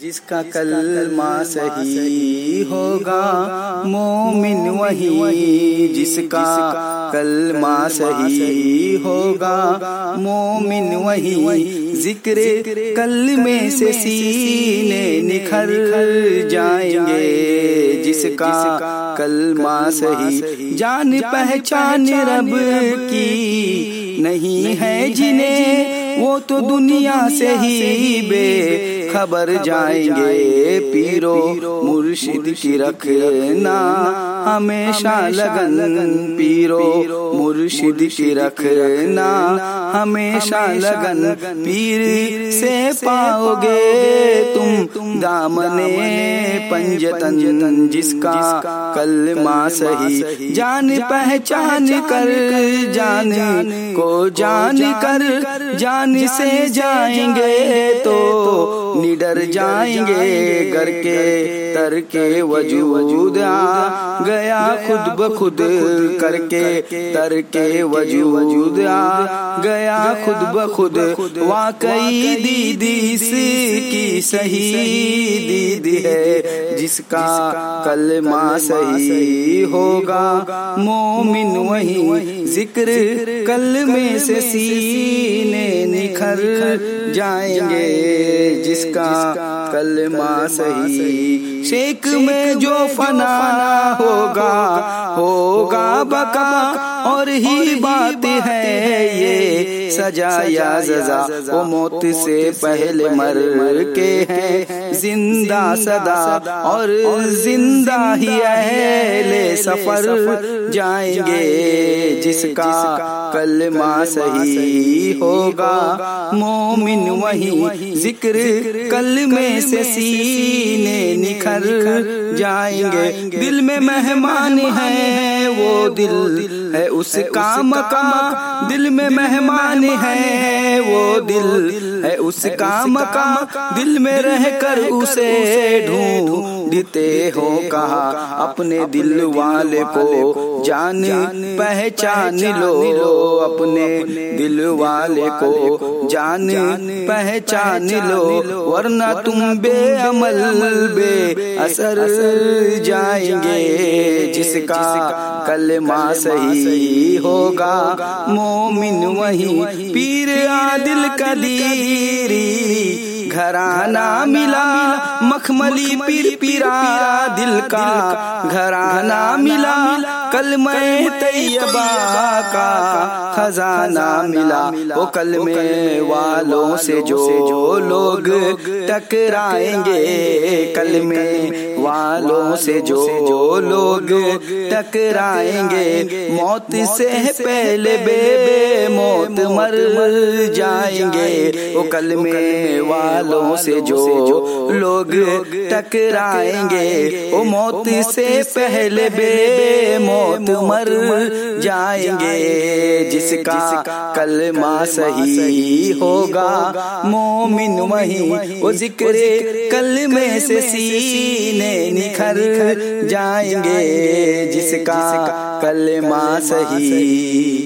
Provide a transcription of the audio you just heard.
जिसका कलमा सही होगा, मोमिन वही जिसका कलमा सही होगा, मोमिन वही ज़िक्र कलमे से सीने निखर जाएँगे, जिसका कलमा सही, जान पहचान रब की नहीं है जिन्हें वो तो दुनिया से ही बे खबर जाएँगे पीरो मुर्शिद की रखना। हमेशा लगन पीरो मुर्शिद की रखना हमेशा लगन पीर से पाओगे तुम दामने पंजतन जिसका कलमा सही जान पहचान कर जान को जान कर जान से जाएँगे तो निडर जाएँगे घर के तर के वजूद आ गया खुद ब खुद करके तर के वजूद आ गया खुद ब खुद वाकई दीदी की सही दीदी है जिसका कलमा सही होगा। मोमिन वही ज़िक्र कल में से सीने निखर जाएँगे जिसका कलमा सही शेख में जो फना होगा होगा बका और ही बात है ये सजा या सजा वो मौत से पहले मर के हैं ज़िंदा सदा और ज़िंदा ही अहले सफ़र जाएँगे जिसका कलमा सही होगा। मोमिन वही ज़िक्र कल में से सीने निखर जाएँगे। दिल में मेहमान है वो दिल। है उसका मकाम दिल में मेहमान है वो दिल। है उसका मकाम दिल में रह कर उसे ढूंढते हो कहा अपने दिल वाले को जान पहचान लो अपने दिल वाले को जान पहचान लो वरना तुम बेअमल बे असर जाएँगे जिसका कलमा सही होगा मोमिन वही पीर आदिल कदीरी घराना मिला मखमली पीर पीरा दिल का घराना मिला कल मैं तैयबा का खजाना मिला। वो कल में वालों से जो लोग टकराएँगे। कल में वालों से जो लोग टकराएँगे। मौत से पहले बेबे मौत मर जाएँगे। वो कल में वालों से जो लोग टकराएँगे। वो मौत से पहले बे मौत मर जाएँगे जिसका कलमा सही होगा। मोमिन वही वो ज़िक्र कल में से सीने निखर जाएँगे जिसका कलमा सही